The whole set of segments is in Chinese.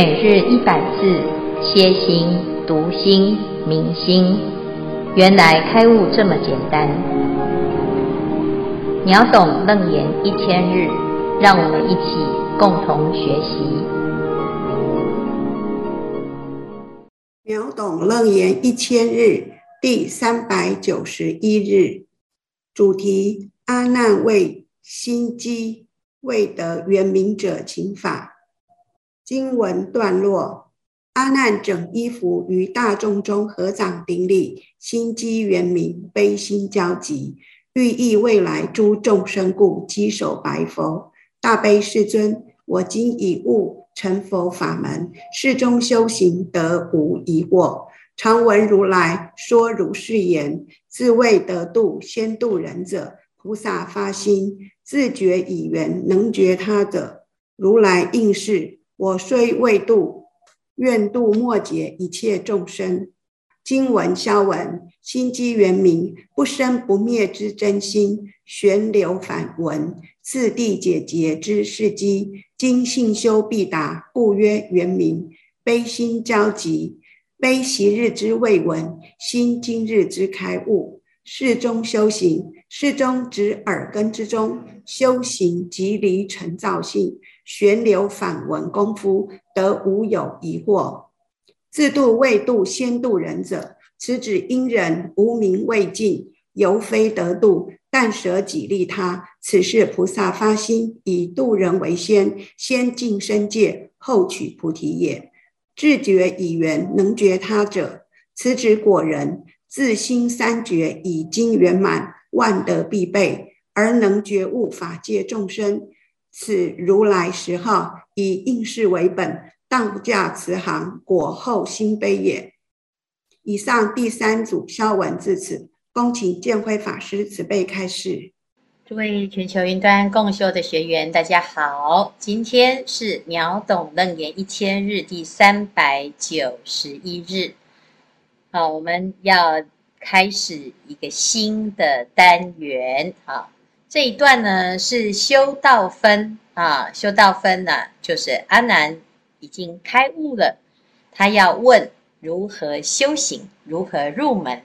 每日一百字，歇心、读心、明心，原来开悟这么简单。秒懂楞严一千日，让我们一起共同学习。秒懂楞严一千日第三百九十一日，主题：阿难为心机未得圆明者请法。经文段落：阿难整衣服于大众中合掌顶礼，心机圆明，悲心交集，欲意未来诸众生故，稽首白佛：大悲世尊，我今已悟成佛法门，世中修行得无疑惑。常闻如来说如是言：自未得度，先度人者，菩萨发心，自觉已圆，能觉他者，如来应是。我虽未度，愿度末劫一切众生。经文消文，心机圆明，不生不灭之真心，旋流反闻，次第解结之事机。今信修必达，故曰圆明。悲心交集，悲昔日之未闻，心今日之开悟。世中修行，世中指耳根之中修行，即离尘躁性，旋流反闻功夫，得无有疑惑。自度未度，先度人者，此指因人无明未尽，犹非得度，但舍己利他。此是菩萨发心，以度人为先，先净身界，后取菩提也。自觉已圆，能觉他者，此指果人。自心三觉已经圆满，万德必备，而能觉悟法界众生，此如来实号，以应世为本，当驾慈航，果后心悲也。以上第三组消文至此，恭请建辉法师慈悲开示。诸位全球云端共修的学员，大家好，今天是秒懂楞严一千日第三百九十一日。好，我们要开始一个新的单元。好，这一段呢是修道分啊，修道分呢、就是阿难已经开悟了，他要问如何修行，如何入门。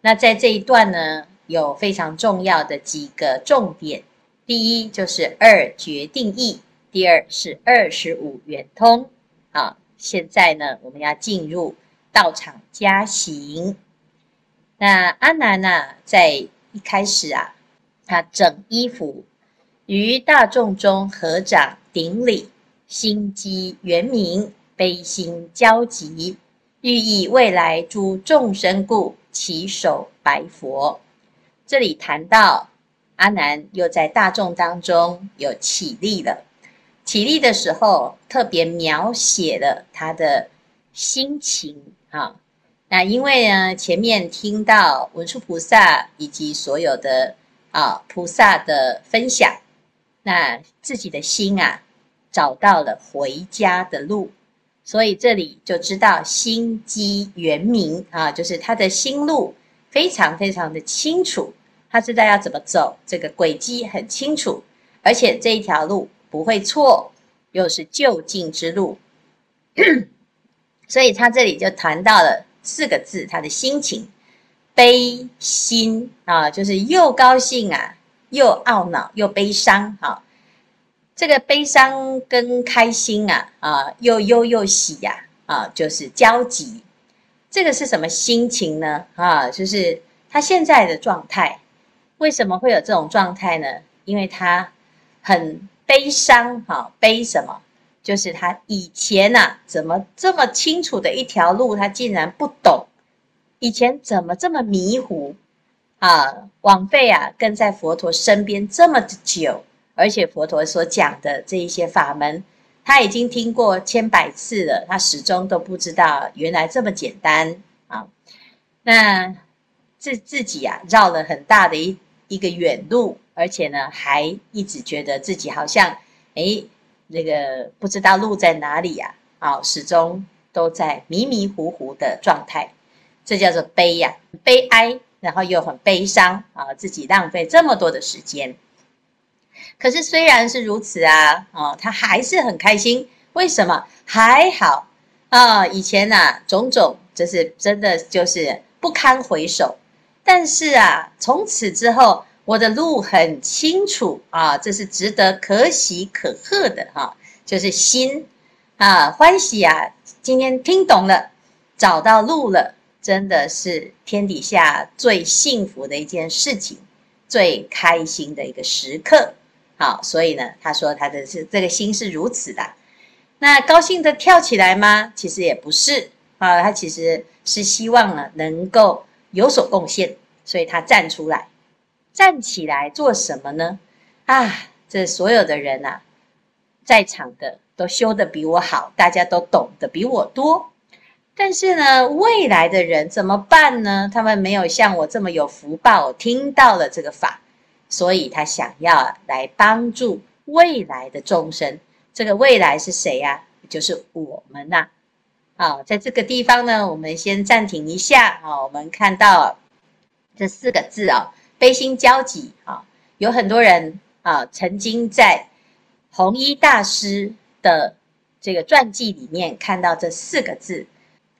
那在这一段呢，有非常重要的几个重点。第一就是二决定义，第二是二十五圆通。啊，现在呢，我们要进入。道场加行，那阿难啊，在一开始啊，他整衣服于大众中合掌顶礼，心机圆明，悲心交集，欲益未来诸众生故，起首白佛。这里谈到阿难又在大众当中有起立了，起立的时候特别描写了他的心情。好，那因为呢，前面听到文殊菩萨以及所有的啊菩萨的分享，那自己的心啊找到了回家的路，所以这里就知道心机圆明啊，就是他的心路非常非常的清楚，他知道要怎么走，这个轨迹很清楚，而且这一条路不会错，又是就近之路。所以他这里就谈到了四个字，他的心情，悲心啊，就是又高兴啊，又懊恼，又悲伤。哈、这个悲伤跟开心啊，啊，又忧又喜呀，啊，就是交集。这个是什么心情呢？啊，就是他现在的状态。为什么会有这种状态呢？因为他很悲伤。哈、悲什么？就是他以前呐、啊，怎么这么清楚的一条路，他竟然不懂？以前怎么这么迷糊啊？枉费啊，跟在佛陀身边这么久，而且佛陀所讲的这一些法门，他已经听过千百次了，他始终都不知道原来这么简单啊！那自自己啊，绕了很大的一一个远路，而且呢，还一直觉得自己好像诶那个不知道路在哪里呀？啊，始终都在迷迷糊糊的状态，这叫做悲呀，悲哀，然后又很悲伤啊，自己浪费这么多的时间。可是虽然是如此啊，啊，他还是很开心。为什么？还好啊，以前呐、啊，种种就是真的就是不堪回首。但是啊，从此之后，我的路很清楚啊，这是值得可喜可贺的哈、啊，就是心啊欢喜啊，今天听懂了，找到路了，真的是天底下最幸福的一件事情，最开心的一个时刻。好，所以呢，他说他的是这个心是如此的，那高兴的跳起来吗？其实也不是啊，他其实是希望呢能够有所贡献，所以他站出来。站起来做什么呢？啊，这所有的人啊，在场的都修得比我好，大家都懂得比我多。但是呢，未来的人怎么办呢？他们没有像我这么有福报，听到了这个法，所以他想要来帮助未来的众生。这个未来是谁呀？就是我们呐。啊，在这个地方呢，我们先暂停一下啊。我们看到这四个字啊。悲心交集啊，有很多人啊，曾经在弘一大师的这个传记里面看到这四个字。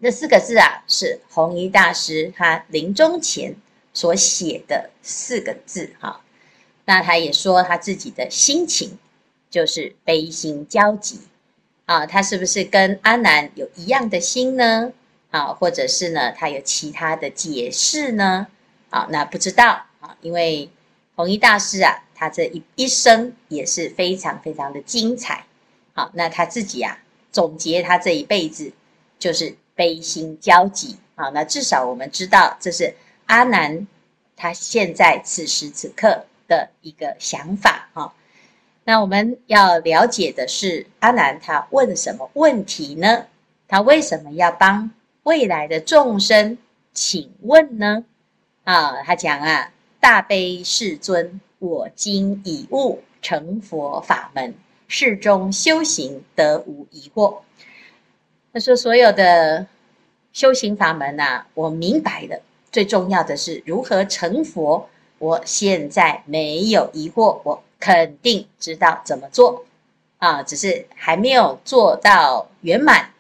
这四个字啊，是弘一大师他临终前所写的四个字哈。那他也说他自己的心情就是悲心交集啊，他是不是跟阿南有一样的心呢？啊，或者是呢，他有其他的解释呢？啊，那不知道。啊，因为弘一大师啊，他这一一生也是非常非常的精彩。好，那他自己啊，总结他这一辈子就是悲心交集。好，那至少我们知道这是阿难他现在此时此刻的一个想法。哈，那我们要了解的是阿难他问什么问题呢？他为什么要帮未来的众生请问呢？啊，他讲啊。大悲世尊，我今已悟成佛法门，世中修行得无疑惑。他说：“所有的修行法门呐、啊，我明白了。最重要的是如何成佛。我现在没有疑惑，我肯定知道怎么做啊，只是还没有做到圆满。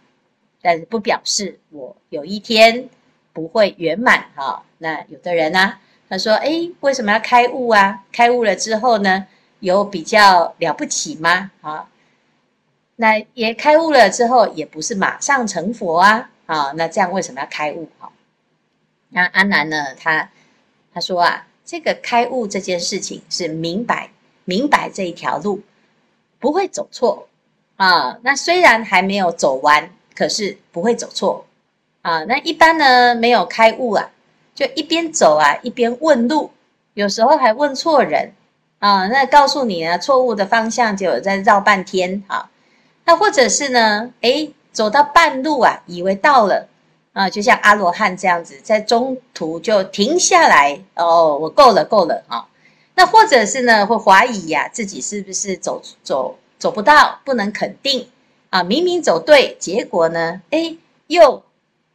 但是不表示我有一天不会圆满哈。那有的人呢、？”他说：“哎，为什么要开悟啊？开悟了之后呢，有比较了不起吗？啊，那也开悟了之后，也不是马上成佛啊。啊，那这样为什么要开悟？哈，那阿难呢？他他说啊，这个开悟这件事情是明白明白这一条路不会走错啊。那虽然还没有走完，可是不会走错啊。那一般呢，没有开悟啊。”就一边走啊，一边问路，有时候还问错人啊。那告诉你呢，错误的方向就有在绕半天啊。那或者是呢，诶，走到半路啊，以为到了啊，就像阿罗汉这样子，在中途就停下来哦，我够了，够了啊。那或者是呢，会怀疑呀、自己是不是走走走不到，不能肯定啊。明明走对，结果呢，诶，又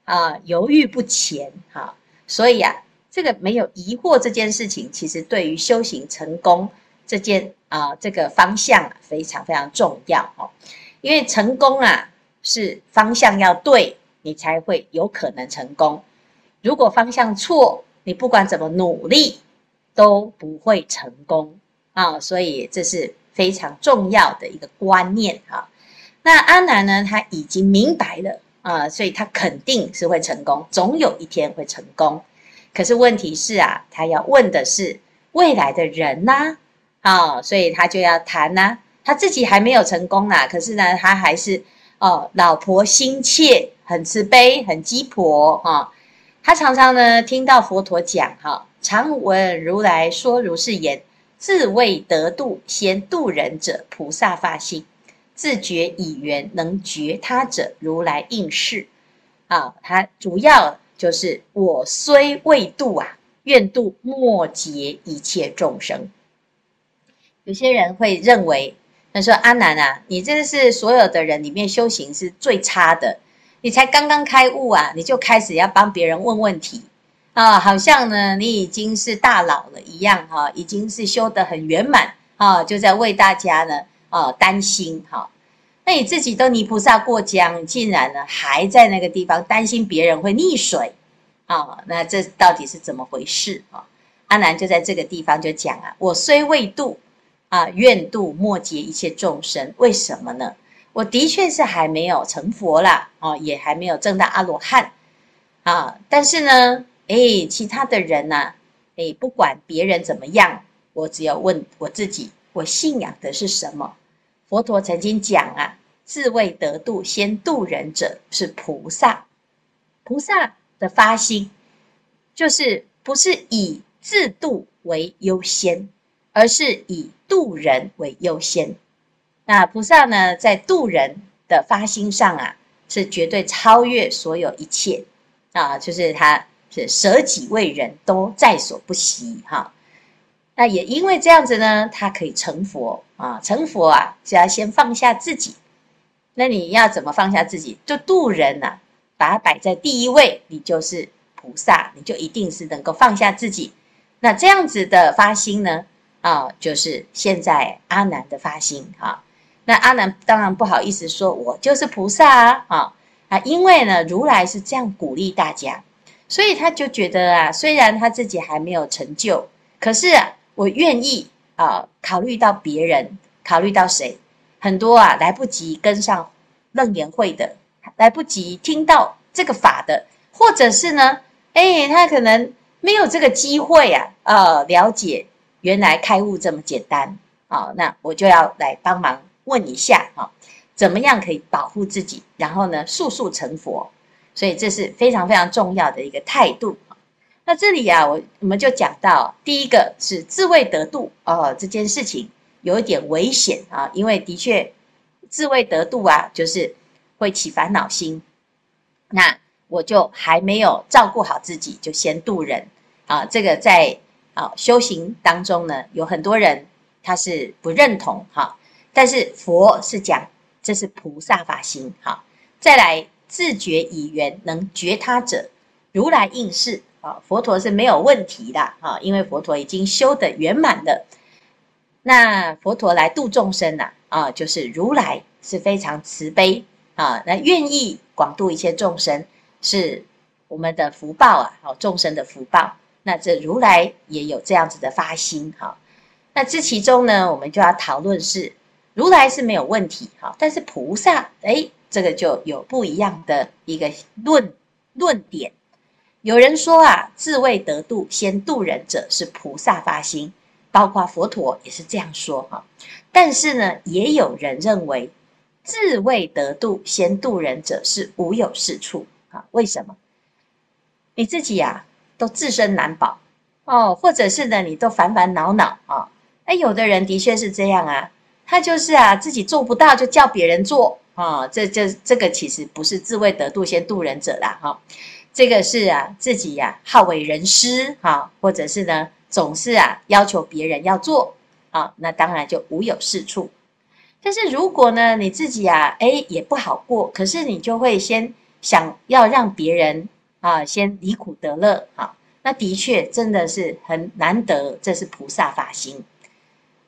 啊犹豫不前哈。所以啊，这个没有疑惑这件事情，其实对于修行成功这件啊、这个方向、非常非常重要哦。因为成功啊是方向要对，你才会有可能成功。如果方向错，你不管怎么努力都不会成功啊。所以这是非常重要的一个观念啊。那阿南呢，他已经明白了。啊，所以他肯定是会成功，总有一天会成功。可是问题是啊，他要问的是未来的人呐，啊，所以他就要谈呐。他自己还没有成功呐，可是呢，他还是哦，老婆心切，很慈悲，很鸡婆啊。他常常呢听到佛陀讲哈，常闻如来说如是言，自为得度，先度人者，菩萨发心。自觉已圆，能觉他者，如来应是。啊，他主要就是我虽未度啊，愿度末劫一切众生。有些人会认为，他说阿南啊，你这是所有的人里面修行是最差的，你才刚刚开悟啊，你就开始要帮别人问问题啊，好像呢你已经是大佬了一样哈，已经是修得很圆满啊，就在为大家呢。啊，担心哈，那你自己都泥菩萨过江，竟然呢还在那个地方担心别人会溺水啊？那这到底是怎么回事啊？阿南就在这个地方就讲啊，我虽未度啊，愿度末劫一切众生。为什么呢？我的确是还没有成佛啦，啊，也还没有证到阿罗汉啊。但是呢，诶，其他的人呢，诶，不管别人怎么样，我只要问我自己，我信仰的是什么？佛陀曾经讲啊，自为得度先度人者是菩萨。菩萨的发心，就是不是以自度为优先，而是以度人为优先。那菩萨呢，在度人的发心上啊，是绝对超越所有一切啊，就是他是舍己为人，都在所不惜哈。那也因为这样子呢，他可以成佛啊，成佛啊，就要先放下自己。那你要怎么放下自己？就度人呐、啊，把它摆在第一位，你就是菩萨，你就一定是能够放下自己。那这样子的发心呢？啊，就是现在阿难的发心啊。那阿难当然不好意思说，我就是菩萨啊啊！因为呢，如来是这样鼓励大家，所以他就觉得啊，虽然他自己还没有成就，可是啊，我愿意啊，考虑到别人，考虑到谁，很多啊来不及跟上楞严会的，来不及听到这个法的，或者是呢，哎，他可能。没有这个机会啊，呃，了解原来开悟这么简单啊，那我就要来帮忙问一下啊，怎么样可以保护自己，然后呢，速速成佛？所以这是非常非常重要的一个态度。那这里啊，我我们就讲到第一个是自为得度哦，这件事情有一点危险啊，因为的确自为得度啊，就是会起烦恼心。那我就还没有照顾好自己，就先度人啊！这个在啊修行当中呢，有很多人他是不认同哈，但是佛是讲这是菩萨法心哈。再来自觉以缘能觉他者，如来应是啊，佛陀是没有问题的啊，因为佛陀已经修得圆满的。那佛陀来度众生呐啊，就是如来是非常慈悲啊，那愿意广度一切众生。是我们的福报啊，好众生的福报。那这如来也有这样子的发心哈。那这其中呢，我们就要讨论是如来是没有问题哈，但是菩萨哎，这个就有不一样的一个论论点。有人说啊，自为得度先度人者是菩萨发心，包括佛陀也是这样说哈。但是呢，也有人认为自为得度先度人者是无有是处。啊，为什么？你自己呀、啊，都自身难保哦，或者是呢，你都烦烦恼恼啊。哎，有的人的确是这样啊，他就是啊，自己做不到就叫别人做啊。这这这个其实不是自谓得度先度人者啦，哈、啊。这个是啊，自己呀、啊，好为人师哈，或者是呢，总是啊要求别人要做啊，那当然就无有是处。但是如果呢，你自己啊，哎，也不好过，可是你就会先。想要让别人啊先离苦得乐啊，那的确真的是很难得，这是菩萨法心。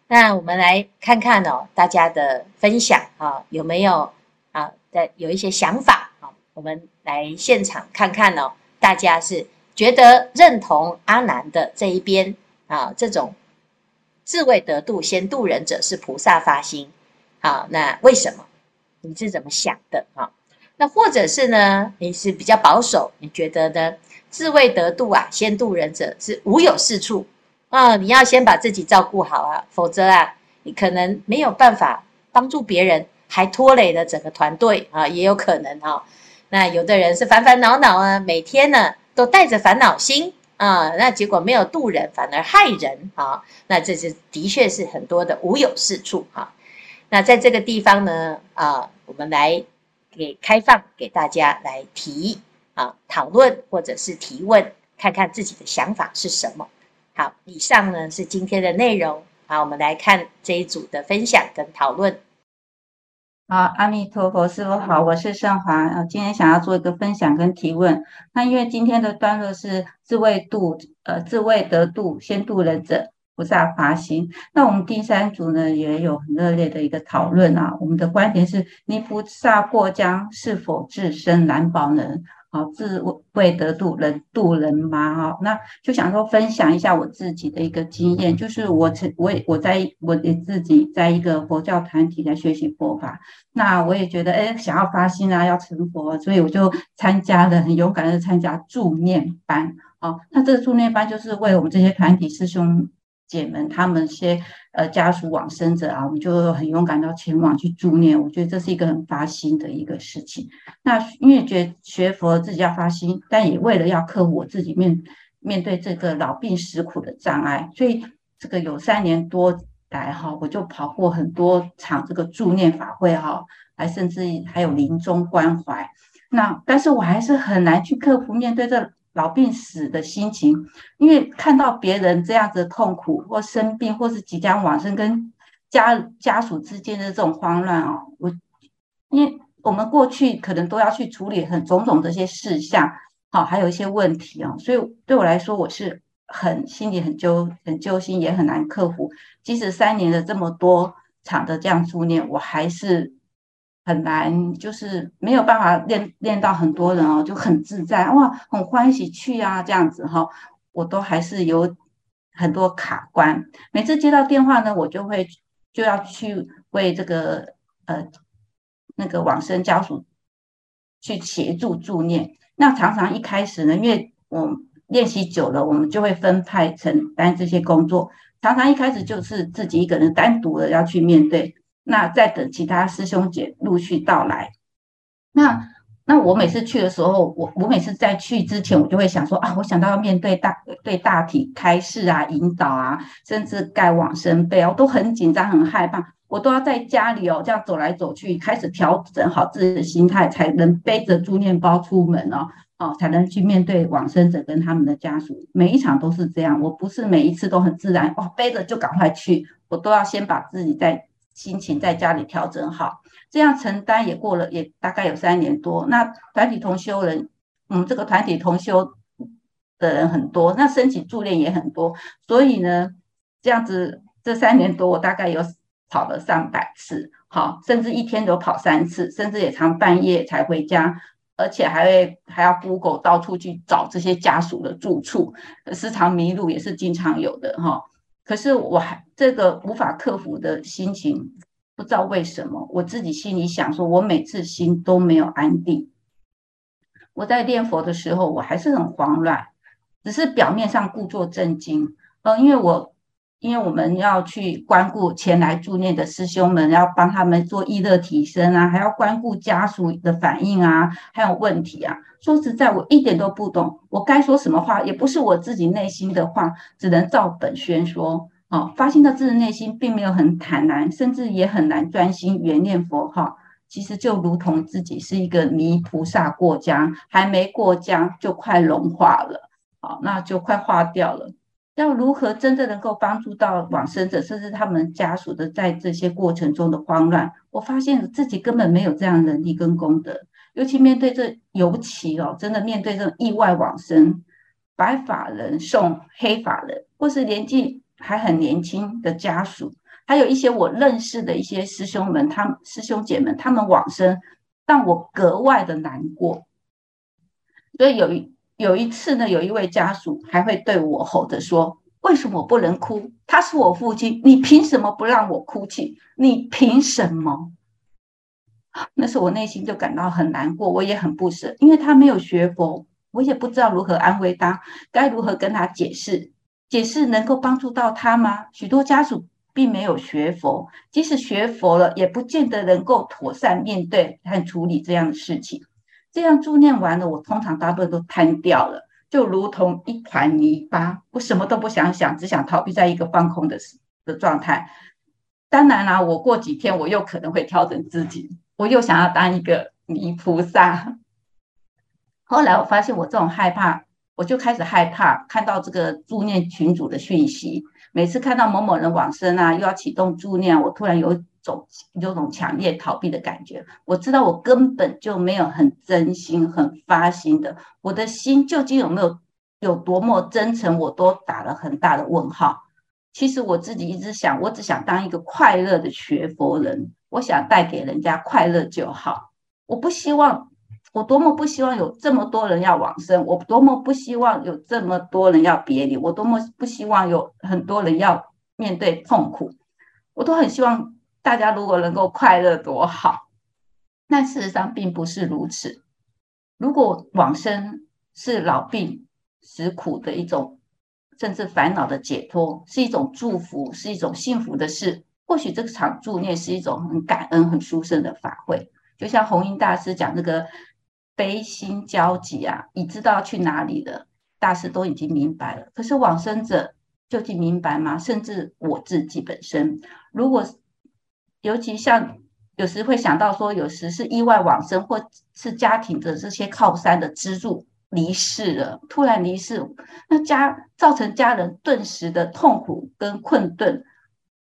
那我们来看看哦，大家的分享啊有没有啊的有一些想法啊？我们来现场看看哦，大家是觉得认同阿难的这一边啊？这种自为得度先度人者是菩萨发心啊？那为什么？你是怎么想的啊？那或者是呢？你是比较保守，你觉得呢？自卫得度啊，先度人者是无有是处啊！你要先把自己照顾好啊，否则啊，你可能没有办法帮助别人，还拖累了整个团队啊，也有可能哈、啊。那有的人是烦烦恼恼啊，每天呢都带着烦恼心啊，那结果没有度人，反而害人啊。那这是的确是很多的无有是处哈、啊。那在这个地方呢啊，我们来。给开放给大家来提啊讨论或者是提问，看看自己的想法是什么。好，以上呢是今天的内容。好，我们来看这一组的分享跟讨论。好，阿弥陀佛，师父好，我是盛华。呃，今天想要做一个分享跟提问。那因为今天的段落是自为度，呃，自为得度先度人者。菩萨发心。那我们第三组呢，也有很热烈的一个讨论啊。我们的观点是：泥菩萨过江，是否自身难保呢？好，自为得度，人度人吗？哈，那就想说分享一下我自己的一个经验，就是我曾我也我在我也自己在一个佛教团体在学习佛法，那我也觉得哎，想要发心啊，要成佛，所以我就参加了，很勇敢的参加助念班。好，那这个助念班就是为我们这些团体师兄。姐们，他们些呃家属往生者啊，我们就很勇敢的前往去助念。我觉得这是一个很发心的一个事情。那因为觉学佛自己要发心，但也为了要克服我自己面面对这个老病死苦的障碍，所以这个有三年多来哈，我就跑过很多场这个助念法会哈，还甚至还有临终关怀。那但是我还是很难去克服面对这。老病死的心情，因为看到别人这样子痛苦，或生病，或是即将往生，跟家家属之间的这种慌乱哦，我因为我们过去可能都要去处理很种种这些事项，好，还有一些问题哦，所以对我来说，我是很心里很揪很揪心，也很难克服。即使三年的这么多场的这样助念，我还是。很难，就是没有办法练练到很多人哦，就很自在哇，很欢喜去啊，这样子哈、哦，我都还是有很多卡关。每次接到电话呢，我就会就要去为这个呃那个往生家属去协助助念。那常常一开始呢，因为我练习久了，我们就会分派承担这些工作。常常一开始就是自己一个人单独的要去面对。那再等其他师兄姐陆续到来，那那我每次去的时候，我我每次在去之前，我就会想说啊，我想到要面对大对大体开示啊、引导啊，甚至盖往生被，我都很紧张、很害怕，我都要在家里哦这样走来走去，开始调整好自己的心态，才能背着助念包出门哦，哦，才能去面对往生者跟他们的家属。每一场都是这样，我不是每一次都很自然哦，背着就赶快去，我都要先把自己在。心情在家里调整好，这样承担也过了，也大概有三年多。那团体同修人，嗯，这个团体同修的人很多，那申请助念也很多，所以呢，这样子这三年多，我大概有跑了上百次，好，甚至一天都跑三次，甚至也常半夜才回家，而且还会还要 Google 到处去找这些家属的住处，时常迷路也是经常有的哈。可是我还这个无法克服的心情，不知道为什么，我自己心里想说，我每次心都没有安定。我在念佛的时候，我还是很慌乱，只是表面上故作镇静。嗯，因为我。因为我们要去关顾前来助念的师兄们，要帮他们做意乐提升啊，还要关顾家属的反应啊，还有问题啊。说实在，我一点都不懂，我该说什么话，也不是我自己内心的话，只能照本宣说。哦，发心到自己内心并没有很坦然，甚至也很难专心圆念佛号。其实就如同自己是一个泥菩萨过江，还没过江就快融化了，好，那就快化掉了。要如何真正能够帮助到往生者，甚至他们家属的在这些过程中的慌乱？我发现自己根本没有这样的能力跟功德。尤其面对这，尤其哦，真的面对这种意外往生，白发人送黑发人，或是年纪还很年轻的家属，还有一些我认识的一些师兄们，他们师兄姐们，他们往生，让我格外的难过。所以有一。有一次呢，有一位家属还会对我吼着说：“为什么不能哭？他是我父亲，你凭什么不让我哭泣？你凭什么？”那时我内心就感到很难过，我也很不舍，因为他没有学佛，我也不知道如何安慰他，该如何跟他解释？解释能够帮助到他吗？许多家属并没有学佛，即使学佛了，也不见得能够妥善面对和处理这样的事情。这样助念完了，我通常大部分都瘫掉了，就如同一团泥巴，我什么都不想想，只想逃避在一个放空的的状态。当然啦、我过几天我又可能会调整自己，我又想要当一个泥菩萨。后来我发现我这种害怕，我就开始害怕看到这个助念群组的讯息，每次看到某某人往生啊，又要启动助念，我突然有。种有种强烈逃避的感觉，我知道我根本就没有很真心、很发心的，我的心究竟有没有有多么真诚，我都打了很大的问号。其实我自己一直想，我只想当一个快乐的学佛人，我想带给人家快乐就好。我不希望，我多么不希望有这么多人要往生，我多么不希望有这么多人要别离，我多么不希望有很多人要面对痛苦，我都很希望大家如果能够快乐多好。但事实上并不是如此。如果往生是老病死苦的一种，甚至烦恼的解脱，是一种祝福，是一种幸福的事，或许这场助念是一种很感恩、很殊胜的法会。就像弘音大师讲那个悲心交集啊，你知道去哪里了，大师都已经明白了。可是往生者究竟明白吗？甚至我自己本身，如果尤其像。有时会想到说，有时是意外往生，或是家庭的这些靠山的支柱离世了，突然离世，那家造成家人顿时的痛苦跟困顿，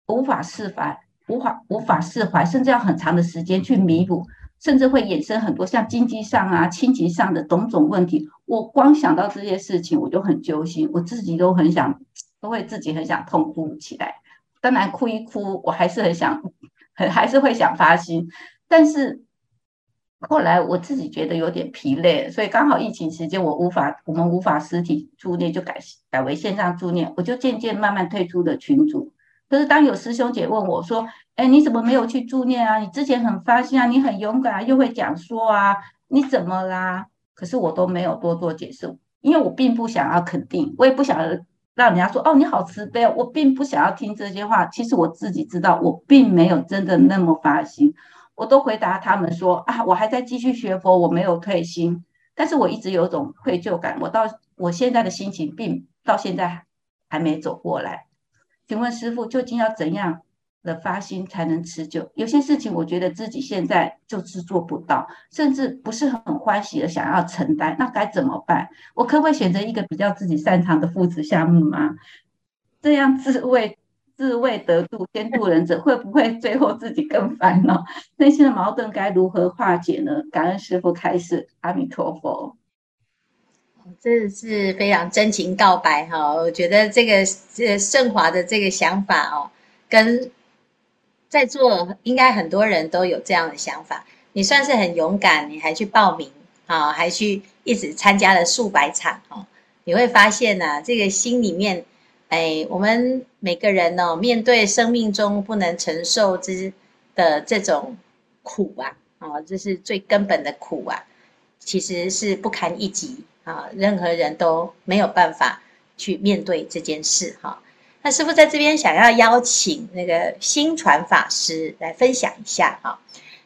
无法释怀，无法无法释怀，甚至要很长的时间去弥补，甚至会衍生很多像经济上啊、亲情上的种种问题。我光想到这些事情，我就很揪心，我自己都很想，都会自己很想痛哭起来。当然哭一哭，我还是很想。还是会想发心，但是后来我自己觉得有点疲累，所以刚好疫情时间我无法，我们无法实体助念，就改改为线上助念，我就渐渐慢慢退出了群组。可是当有师兄姐问我说：“哎，你怎么没有去助念啊？你之前很发心啊，你很勇敢啊，又会讲说啊，你怎么啦？”可是我都没有多做解释，因为我并不想要肯定，我也不想。让人家说哦，你好慈悲，我并不想要听这些话。其实我自己知道，我并没有真的那么发心。我都回答他们说啊，我还在继续学佛，我没有退心。但是我一直有种愧疚感，我到我现在的心情并到现在还没走过来。请问师傅，究竟要怎样的发心才能持久？有些事情我觉得自己现在就是做不到，甚至不是很欢喜的想要承担，那该怎么办？我可不可以选择一个比较自己擅长的父子项目吗？这样自慰自慰得度，先度人者，会不会最后自己更烦恼？内心的矛盾该如何化解呢？感恩师父开示，阿弥陀佛。这是非常真情告白哈，我觉得这个这圣华的这个想法哦，跟。在座应该很多人都有这样的想法，你算是很勇敢，你还去报名啊，还去一直参加了数百场哦。你会发现呢，这个心里面，哎，我们每个人哦，面对生命中不能承受之的这种苦啊，啊，这是最根本的苦啊，其实是不堪一击啊，任何人都没有办法去面对这件事哈。那师父在这边想要邀请那个心传法师来分享一下哈，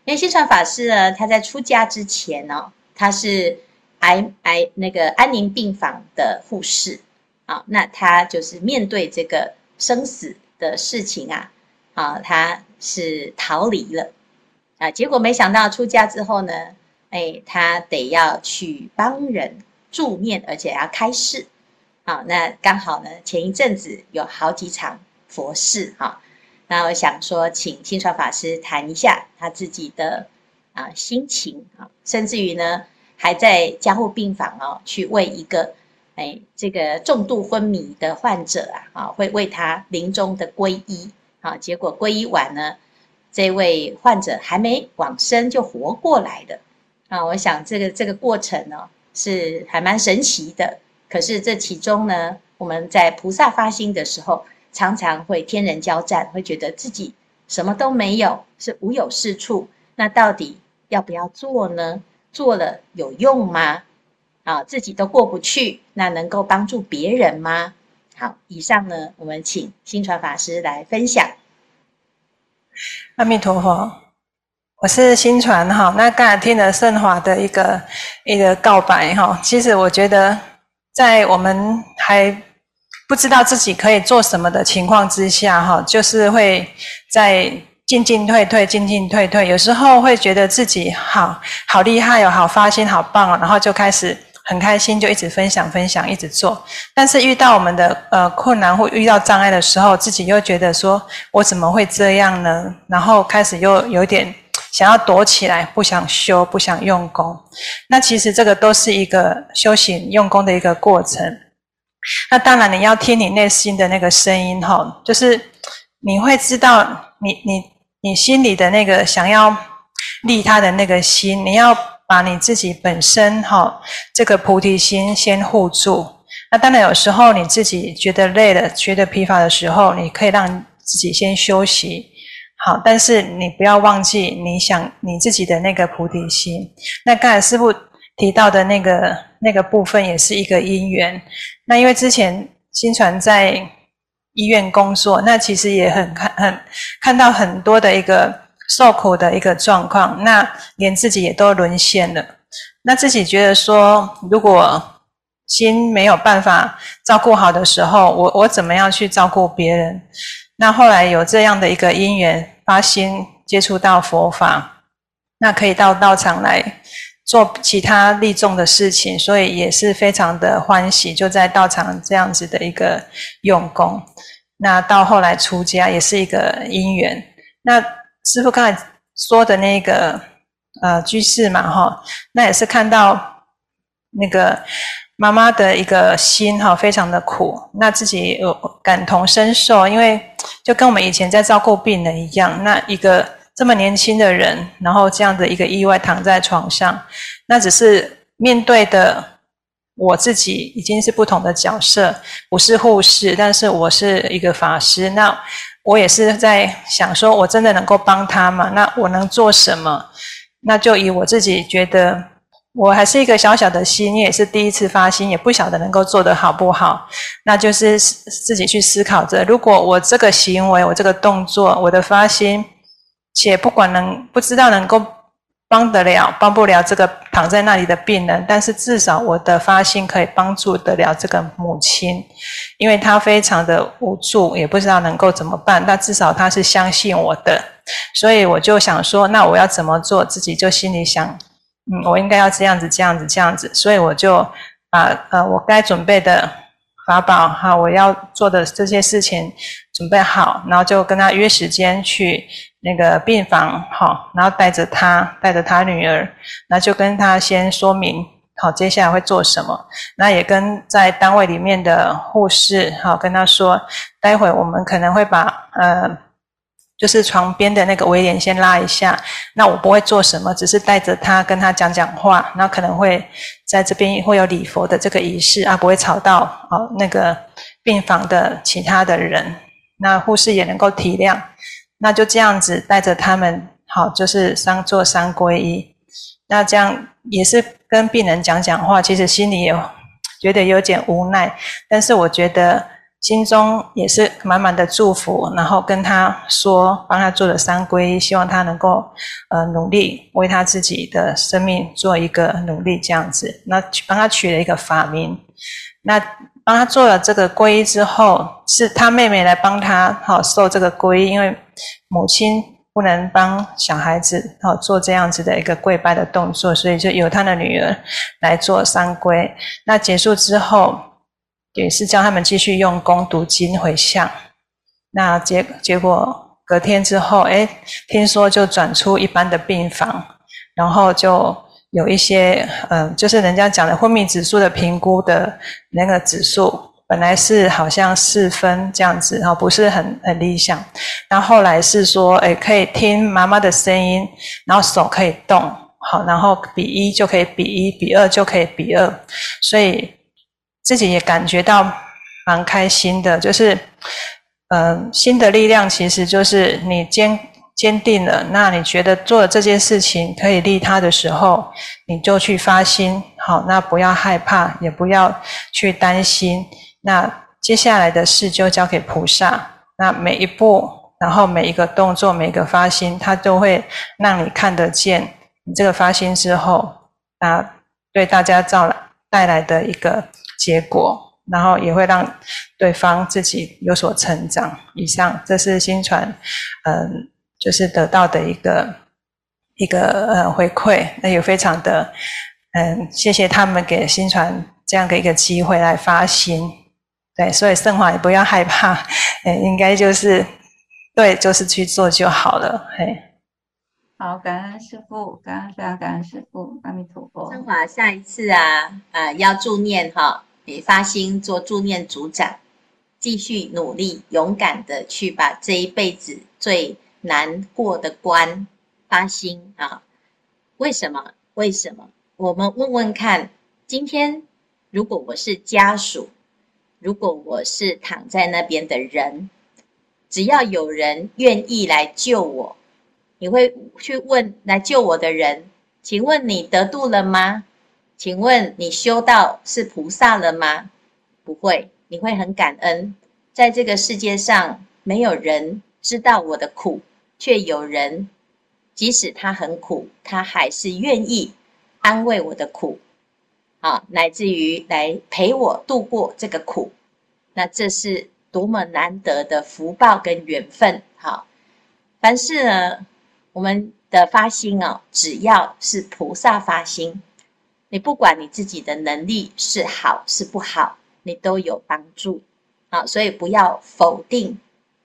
因为心传法师呢，他在出家之前呢，他是癌癌那个安宁病房的护士啊，那他就是面对这个生死的事情啊，啊，他是逃离了啊，结果没想到出家之后呢，哎，他得要去帮人助念，而且要开示。好，那刚好呢，前一阵子有好几场佛事哈，那我想说，请心传法师谈一下他自己的啊心情啊，甚至于呢，还在加护病房哦，去为一个哎这个重度昏迷的患者啊，啊会为他临终的皈依啊，结果皈依完呢，这位患者还没往生就活过来的。啊，我想这个这个过程呢，是还蛮神奇的。可是这其中呢，我们在菩萨发心的时候，常常会天人交战，会觉得自己什么都没有，是无有是处。那到底要不要做呢？做了有用吗？啊，自己都过不去，那能够帮助别人吗？好，以上呢，我们请新传法师来分享。阿弥陀佛，我是新传哈。那刚才听了圣华的一个一个告白哈，其实我觉得。在我们还不知道自己可以做什么的情况之下，哈，就是会在进进退退、进进退退。有时候会觉得自己好好厉害哦，好发心，好棒哦，然后就开始很开心，就一直分享分享，一直做。但是遇到我们的呃困难或遇到障碍的时候，自己又觉得说，我怎么会这样呢？然后开始又有点。想要躲起来，不想修，不想用功，那其实这个都是一个修行用功的一个过程。那当然你要听你内心的那个声音哈，就是你会知道你你你心里的那个想要利他的那个心，你要把你自己本身哈这个菩提心先护住。那当然有时候你自己觉得累了、觉得疲乏的时候，你可以让自己先休息。好，但是你不要忘记你想你自己的那个菩提心。那刚才师父提到的那个那个部分也是一个因缘。那因为之前新传在医院工作，那其实也很看很看到很多的一个受苦的一个状况，那连自己也都沦陷了。那自己觉得说，如果心没有办法照顾好的时候，我我怎么样去照顾别人？那后来有这样的一个因缘。发心接触到佛法，那可以到道场来做其他利众的事情，所以也是非常的欢喜，就在道场这样子的一个用功。那到后来出家也是一个因缘。那师父刚才说的那个呃居士嘛，哈，那也是看到那个。妈妈的一个心哈，非常的苦，那自己有感同身受，因为就跟我们以前在照顾病人一样，那一个这么年轻的人，然后这样的一个意外躺在床上，那只是面对的我自己已经是不同的角色，不是护士，但是我是一个法师，那我也是在想说，我真的能够帮他吗？那我能做什么？那就以我自己觉得。我还是一个小小的心，也是第一次发心，也不晓得能够做得好不好。那就是自己去思考着，如果我这个行为，我这个动作，我的发心，且不管能不知道能够帮得了，帮不了这个躺在那里的病人，但是至少我的发心可以帮助得了这个母亲，因为她非常的无助，也不知道能够怎么办。但至少她是相信我的，所以我就想说，那我要怎么做？自己就心里想。嗯，我应该要这样子，这样子，这样子，所以我就把呃我该准备的法宝哈，我要做的这些事情准备好，然后就跟他约时间去那个病房哈，然后带着他，带着他女儿，那就跟他先说明好接下来会做什么，那也跟在单位里面的护士哈跟他说，待会我们可能会把呃。就是床边的那个围帘先拉一下，那我不会做什么，只是带着他跟他讲讲话，那可能会在这边会有礼佛的这个仪式啊，不会吵到哦那个病房的其他的人，那护士也能够体谅，那就这样子带着他们，好，就是三做三皈依，那这样也是跟病人讲讲话，其实心里有觉得有点无奈，但是我觉得。心中也是满满的祝福，然后跟他说，帮他做了三皈，希望他能够呃努力为他自己的生命做一个努力，这样子。那帮他取了一个法名，那帮他做了这个皈之后，是他妹妹来帮他好受这个皈，因为母亲不能帮小孩子好做这样子的一个跪拜的动作，所以就由他的女儿来做三皈。那结束之后。也是叫他们继续用功读经回向，那结结果隔天之后，哎，听说就转出一般的病房，然后就有一些，嗯、就是人家讲的昏迷指数的评估的那个指数，本来是好像四分这样子，然后不是很很理想，然后后来是说，哎，可以听妈妈的声音，然后手可以动，好，然后比一就可以比一，比二就可以比二，所以。自己也感觉到蛮开心的，就是，嗯、呃，心的力量其实就是你坚坚定了，那你觉得做了这件事情可以利他的时候，你就去发心，好，那不要害怕，也不要去担心，那接下来的事就交给菩萨，那每一步，然后每一个动作，每个发心，它都会让你看得见你这个发心之后，那对大家造来带来的一个。结果，然后也会让对方自己有所成长。以上，这是新传，嗯，就是得到的一个一个呃回馈，那也非常的嗯，谢谢他们给新传这样的一个机会来发心。对，所以圣华也不要害怕，哎，应该就是对，就是去做就好了。嘿，好，感恩师父，感恩非常感恩师父，阿弥陀佛。圣华下一次啊，啊、呃，要助念哈。你发心做助念组长，继续努力，勇敢的去把这一辈子最难过的关发心啊！为什么？为什么？我们问问看，今天如果我是家属，如果我是躺在那边的人，只要有人愿意来救我，你会去问来救我的人，请问你得度了吗？请问你修道是菩萨了吗？不会，你会很感恩，在这个世界上没有人知道我的苦，却有人，即使他很苦，他还是愿意安慰我的苦，啊，乃至于来陪我度过这个苦，那这是多么难得的福报跟缘分，好，凡事呢，我们的发心哦，只要是菩萨发心。你不管你自己的能力是好是不好，你都有帮助，啊，所以不要否定，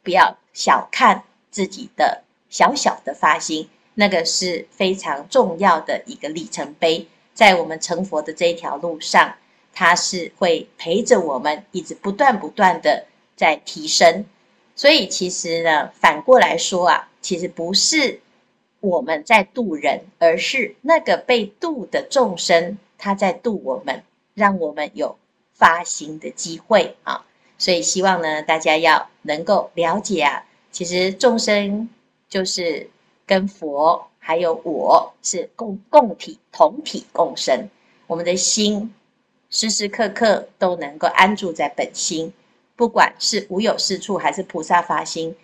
不要小看自己的小小的发心，那个是非常重要的一个里程碑，在我们成佛的这一条路上，它是会陪着我们一直不断不断的在提升。所以其实呢，反过来说啊，其实不是。我们在度人，而是那个被度的众生，他在度我们，让我们有发心的机会啊！所以希望呢，大家要能够了解啊，其实众生就是跟佛还有我是共共体同体共生，我们的心时时刻刻都能够安住在本心，不管是无有是处还是菩萨发心，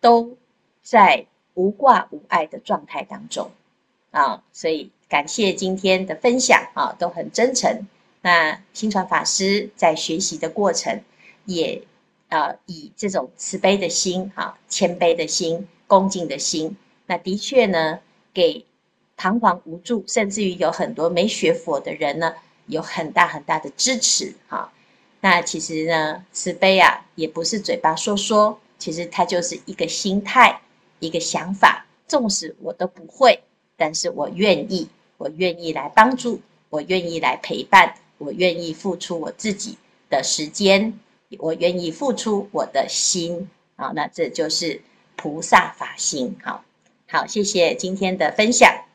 都在。无挂无碍的状态当中啊，所以感谢今天的分享啊，都很真诚。那心传法师在学习的过程，也啊以这种慈悲的心啊、谦卑的心、恭敬的心，那的确呢，给彷徨无助，甚至于有很多没学佛的人呢，有很大很大的支持哈。那其实呢，慈悲啊，也不是嘴巴说说，其实它就是一个心态。一个想法，纵使我都不会，但是我愿意，我愿意来帮助，我愿意来陪伴，我愿意付出我自己的时间，我愿意付出我的心，好，那这就是菩萨法心，好，好，谢谢今天的分享。